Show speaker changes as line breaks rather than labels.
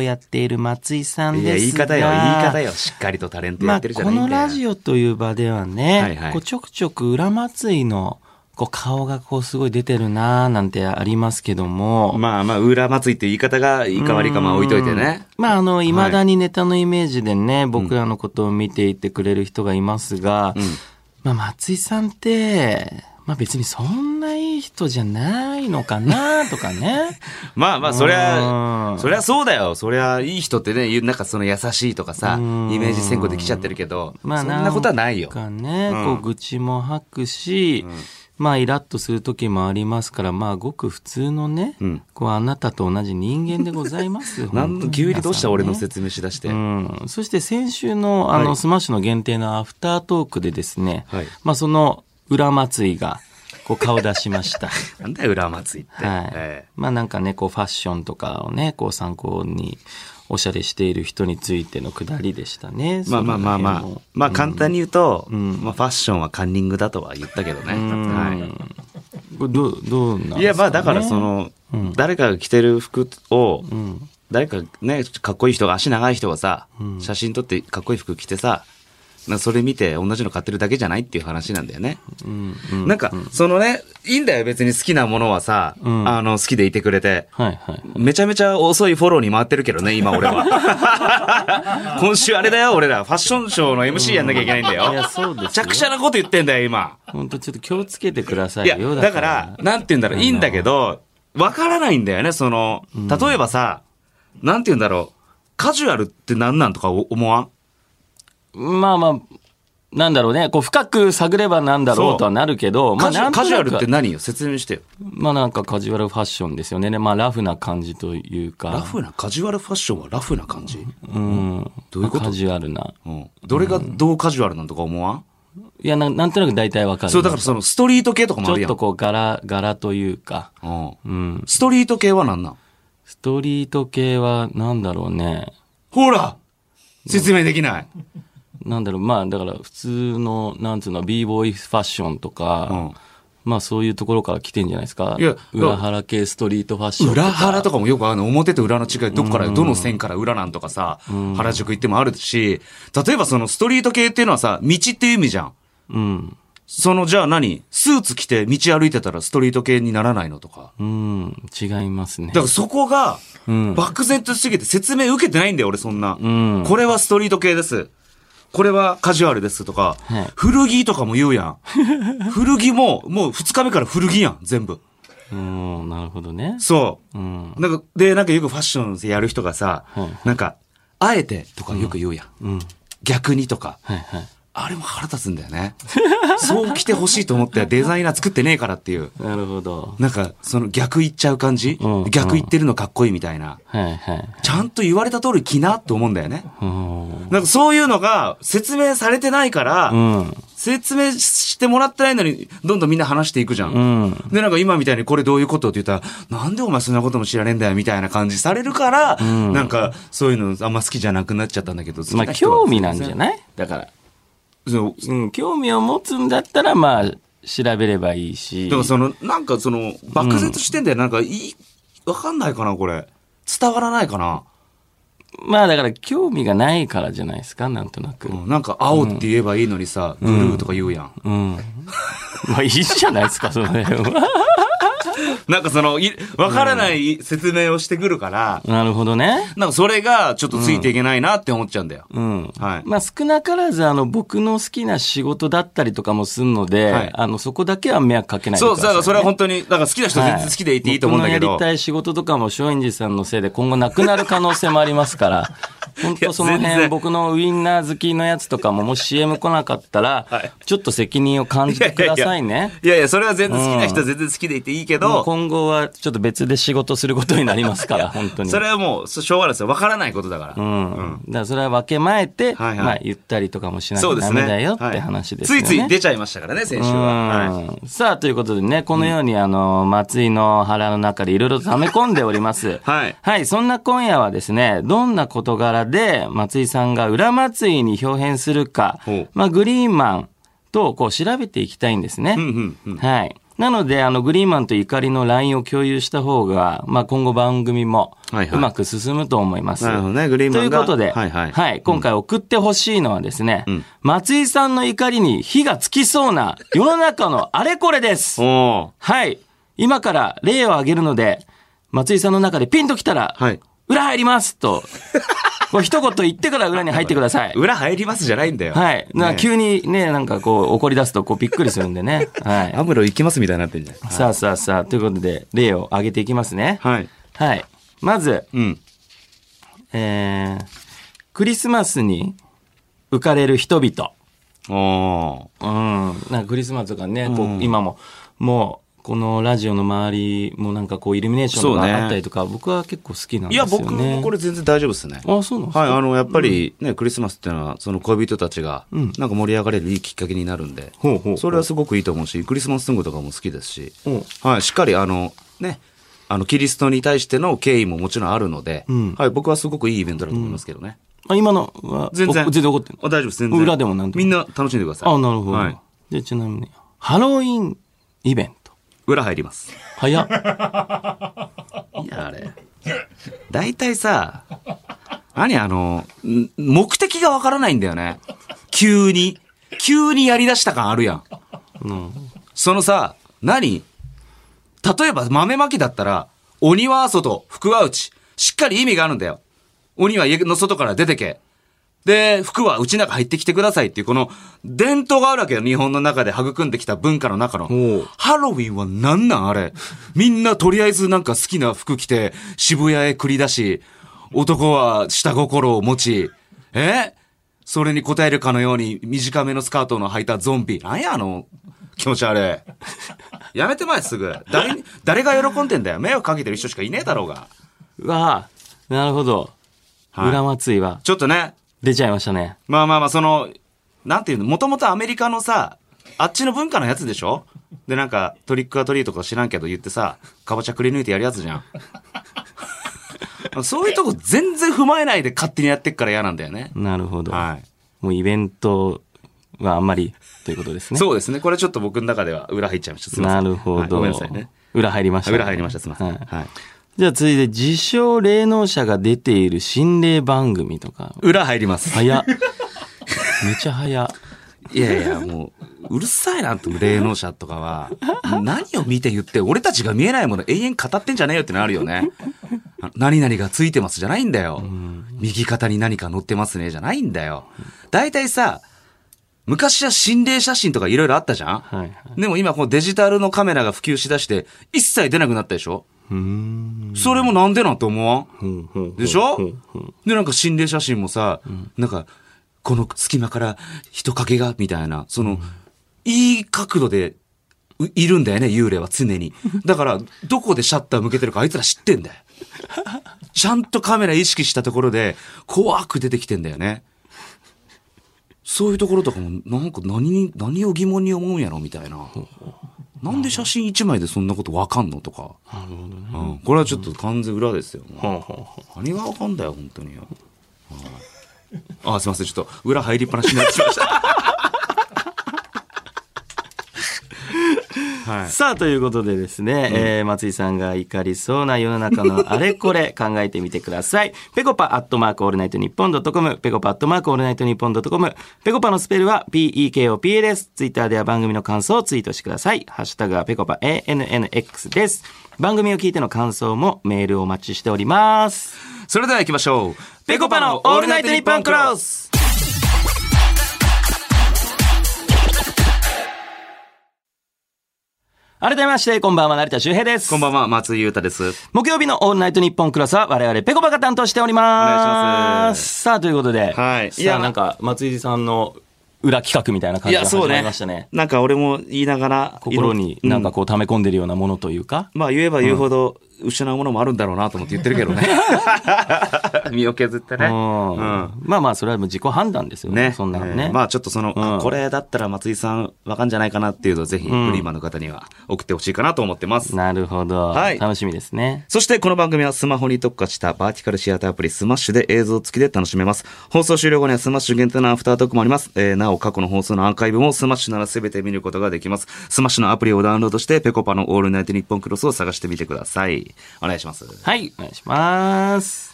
をやっている松井さんですが。
いや、言い方よ、言い方よ。しっかりとタレントやってるじゃないんだよ。
まあ、このラジオという場ではね、
はいはい
こうちょくちょく裏松井のこう顔がこうすごい出てるなーなんてありますけども。
まあまあ、裏祭りっていう言い方がいいか悪いかまあ置いといてね。
まあ、あの、未だにネタのイメージでね、僕らのことを見ていてくれる人がいますが、まあ、松井さんって、まあ別にそんな人じゃないのかなとかね。
まあまあ、そりゃ、う
ん
そりゃそうだよ。そりゃいい人ってね、なんかその優しいとかさ、
うんイ
メージ先行できちゃってるけど、
まあ
そんなことはないよ。
かね、
うん
こう愚痴も吐くし、まあイラッとする時もありますから、まあごく普通のね、
うん
こうあなたと同じ人間でございます。
な ん
本当に
急にどうした？俺の説明しだして。
うん、そして先週のあの、
はい
スマッシュの限定のアフタートークでですね、
はい
まあその裏祭りがこう顔出しました。
なんだよ、裏祭りって。
はい。
え
まあなんかね、こうファッションとかをね、こう参考におしゃれしている人についてのくだりでしたね。
えまあまあまあまあまあ簡単に言うと、
ん
まあファッションはカンニングだとは言ったけどね。は
これどう、どうなんですか、ね、
い。いや、まあだからそ、の、
うん
誰かが着てる服を、
うん。
誰かね、かっこいい人が、足長い人がさ、写真撮ってかっこいい服着てさ、なそれ見て同じの買ってるだけじゃないっていう話なんだよね。
うん。うん。
なんか、そのね、いいんだよ別に好きなものはさ、
うん
あの、好きでいてくれて。
はいはい。
めちゃめちゃ遅いフォローに回ってるけどね、今俺は。今週あれだよ、俺ら。ファッションショーの MC やんなきゃいけないんだよ。
いや、そうですよ。
めちゃくちゃなこと言ってんだよ、今。
本当ちょっと気をつけてください
いや、
よ。
だから、なんて言うんだろう、いいんだけど、わからないんだよね、その、例えばさ、なんて言うんだろう、カジュアルって何なんとか思わん？
まあまあ、なんだろうね、こう深く探ればなんだろうとはなるけど、まあ
カジュ
なん
カジュアルって何よ？説明してよ。
まあなんかカジュアルファッションですよね。まあラフな感じというか。
ラフな、カジュアルファッションはラフな感じ？
うん。
どういうこと？
カジュアルな。
うん。どれがどうカジュアルなんとか思わん？
いやな、なんとなく大体わかる。
そう、だからそのストリート系とかもあるやん。
ちょっとこう柄、柄というか。
うん。
うん。
ストリート系は何なん？
ストリート系はなんだろうね。
ほら説明できない。
なんだろう、まあだから普通の、なんつうの、b ボーイファッションとか、
うん
まあそういうところから来てんじゃないですか？
いや
裏腹系ストリートファッション。
裏腹とかもよくあるの、表と裏の違い、どこから、どの線から裏なんとかさ、原宿行ってもあるし、例えばそのストリート系っていうのはさ、道っていう意味じゃん。
うん。
その、じゃあ何？スーツ着て道歩いてたらストリート系にならないのとか。
うん。違いますね
だか。らそこが、
うん。
漠然としすぎて説明受けてないんだよ、俺そんな。
うん。
これはストリート系です。これはカジュアルですとか、
はい
古着とかも言うやん。古着も、もう二日目から古着やん、全部。
うん、なるほどね。
そう。
うん。
なんか、で、なんかよくファッションやる人がさ、
はい
なんか、あえてとかよく言うやん。
うん。
逆にとか。
はいはい。
あれも腹立つんだよね。そう着てほしいと思ってデザイナー作ってねえからっていう。
なるほど。
なんか、その逆言っちゃう感じ、
うん
逆言ってるのかっこいいみたいな。
はいはい。
ちゃんと言われた通り着なって思うんだよね。
うん。
なんかそういうのが説明されてないから、
うん。
説明してもらってないのに、どんどんみんな話していくじゃん。
うん。
で、なんか今みたいにこれどういうことって言ったら、なんでお前そんなことも知らねえんだよみたいな感じされるから、
ん
なんかそういうのあんま好きじゃなくなっちゃったんだけど、
まあ、興味なんじゃない？だから。
そう。
うん、興味を持つんだったら、まあ、調べればいいし。
でもその、なんかその、漠然としてんだよ。なんかいい、わかんないかな、これ。伝わらないかな。
まあ、だから、興味がないからじゃないですか、なんとなく。
うん、なんか青って言えばいいのにさ、ブルーとか言うやん。
うん。まあ、いいじゃないですか、その辺は。
なんかその、いわからない説明をしてくるから、
なるほどね。
なんかそれがちょっとついていけないなって思っちゃうんだよ。
うん。
はい。
まあ少なからず、あの、僕の好きな仕事だったりとかもするので、
はい
あの、そこだけは迷惑かけないで
そう、
くだ
からそれは本当に、だから好きな人全然好きでいていいと思うんだけど。
僕のやりたい仕事とかも松陰寺さんのせいで今後なくなる可能性もありますから、本当その辺僕のウインナー好きのやつとかももし CM 来なかったら、
はい
ちょっと責任を感じてくださいね。
いやいや、それは全然好きな人は全然好きでいていいけど、
今後はちょっと別で仕事することになりますから、本当に。
それはもう、そしょうがないですよ。わからないことだから。
うん。だからそれは分けまえて、
はいはい
まあ言ったりとかもしなきゃ。ダメだよっ
はい
て話ですよね。
ついつい出ちゃいましたからね、先週は。はい
うんさあ、ということでね、このように、あの、松井の腹の中でいろいろと溜め込んでおります。
はい
はい、そんな今夜はですね、どんな事柄で松井さんが裏松井に表変するかまあ、グリーンマンとこう調べていきたいんですね。
うんうんうん。
はい。なので、あの、グリーンマンと怒りの LINE を共有した方が、まあ、今後番組も
はいはいう
まく進むと思います。
なるほどねグリーンマ
ということで、
はいはい
今回送ってほしいのはですね、
ん
松井さんの怒りに火がつきそうな世の中のあれこれです。
お
はい。今から例を挙げるので、松井さんの中でピンときたら、
はい
裏入りますと、こう一言言ってから裏に入ってください。
裏入りますじゃないんだよ。
はい。な
ね
急にね、なんかこう怒り出すとこうびっくりするんでね。はい。
アムロ行きますみたいになってんじゃん。
さあさあさあ、ということで、例を挙げていきますね。
はい。
はい。まず、
うん。
えー、クリスマスに浮かれる人々。
おー。
うん。なんかクリスマスとかね、こう今も、もう、このラジオの周りもなんかこうイルミネーションがあったりとか、僕は結構好きなん
いや、
ですよね。
僕、これ全然大丈夫ですね。
あ、そうなんですか？
はい、あの、やっぱりね、クリスマスっていうのは、その恋人たちが、
ん
なんか盛り上がれるいいきっかけになるんで、それはすごくいいと思うし、クリスマスソングとかも好きですし、
うん
はい、しっかりあの、ね、あの、キリストに対しての敬意ももちろんあるので、
ん
はい、僕はすごくいいイベントだと思いますけどね。
あ、今のは、
全然。
お全然怒ってんの？
あ大丈夫です、全然。
裏でもなん
みんな楽しんでください。
あ、なるほど。
はい。
で、ちなみに、ハロウィンイベント。
裏入ります。
早っ。
いや、あれ。大体さ、何あの、ん目的がわからないんだよね。急に。急にやり出した感あるやん。
うん。
そのさ、何？例えば豆まきだったら、鬼は外、福は内。しっかり意味があるんだよ。鬼は家の外から出てけ。で、服は内中入ってきてくださいっていう、この伝統があるわけよ。日本の中で育んできた文化の中の。ハロウィンは何なんあれ？みんなとりあえずなんか好きな服着て、渋谷へ繰り出し、男は下心を持ち、え？それに応えるかのように短めのスカートの履いたゾンビ。なんやあの、気持ち悪い。やめてまえすぐ。誰に、誰が喜んでんだよ。迷惑かけてる人しかいねえだろうが。
うわあなるほど。
はい
裏祭りは
ちょっとね、
出ちゃいましたね。
まあまあまあ、その、なんていうの、もともとアメリカのさ、あっちの文化のやつでしょ？で、なんか、トリックアトリートとか知らんけど言ってさ、かぼちゃくり抜いてやるやつじゃん。そういうとこ全然踏まえないで勝手にやってっから嫌なんだよね。
なるほど。
はい。
もうイベントはあんまりということですね。
そうですね。これちょっと僕の中では裏入っちゃいました。すいませ
なんるほど。
はいごめんなさいね。
裏入りました、
裏入りました。すいません。
はい
はい。
じゃあ続いて、自称霊能者が出ている心霊番組とか。
裏入ります。
早っ。めちゃ早っ。
いやいや、もう、うるさいなと、霊能者とかは。何を見て言って、俺たちが見えないもの永遠語ってんじゃねえよってのあるよね。あ何々がついてますじゃないんだよ。右肩に何か乗ってますねじゃないんだよ。大体さ、昔は心霊写真とかいろいろあったじゃん
はいはい。
でも今こうデジタルのカメラが普及しだして、一切出なくなったでしょ。それもなんでなんて思わん？でしょ？で、なんか心霊写真もさ、なんか、この隙間から人影が、みたいな、その、いい角度で、ういるんだよね、幽霊は常に。だから、どこでシャッター向けてるかあいつら知ってんだよ。ちゃんとカメラ意識したところで、怖く出てきてんだよね。そういうところとかも、なんか何に、何を疑問に思うんやろ、みたいな。なんで写真一枚でそんなことわかんのとか。
なるほどね。
うん。これはちょっと完全裏ですよ。
ほうほうほ
何がわかんだよ、本当によ。ああ、すいません。ちょっと裏入りっぱなしになってしまいました。は
うさあ、ということでですね、えー松陰寺さんが怒りそうな世の中のあれこれ 考えてみてください。ペコパアットマークオールナイトニッポンドットコム、ペコパアットマークオールナイトニッポンドットコム、ペコパのスペルは PEKOPA です。ツイッターでは番組の感想をツイートしてください。ハッシュタグはペコパ ANNX です。番組を聞いての感想もメールをお待ちしております。
い。それでは行きましょう。
ペコパのオールナイトニッポンクロス改めまして、こんばんは、シュウペイです。
こんばんは、松陰寺太勇です。
木曜日のオールナイトニッポンクロスは我々ペコパが担当しております。
お願いします
さあ、ということで。
はいいや
なんか、松井さんの裏企画みたいな感じが始まりましたね。
なんか俺も言いながら、
心になんか
う
こう溜め込んでるようなものというか。
まあ言えば言うほど失うものもあるんだろうなと思って言ってるけどね。身を削ってね。
うん
うん
まあまあ、それはもう自己判断ですよね。
ね。
そんなのね。
えーまあちょっとその、あ
うん
これだったら松井さんわかんじゃないかなっていうのをぜひ、フリーマンの方には送ってほしいかなと思ってます。
なるほど。
はい
楽しみですね。
そしてこの番組はスマホに特化したバーティカルシアターアプリスマッシュで映像付きで楽しめます。放送終了後にはスマッシュ限定のアフタートークもあります。えーなお過去の放送のアーカイブもスマッシュなら全て見ることができます。スマッシュのアプリをダウンロードしてぺこぱのオールナイトニッポンクロスを探してみてください。お願いします。
はい、お願いします。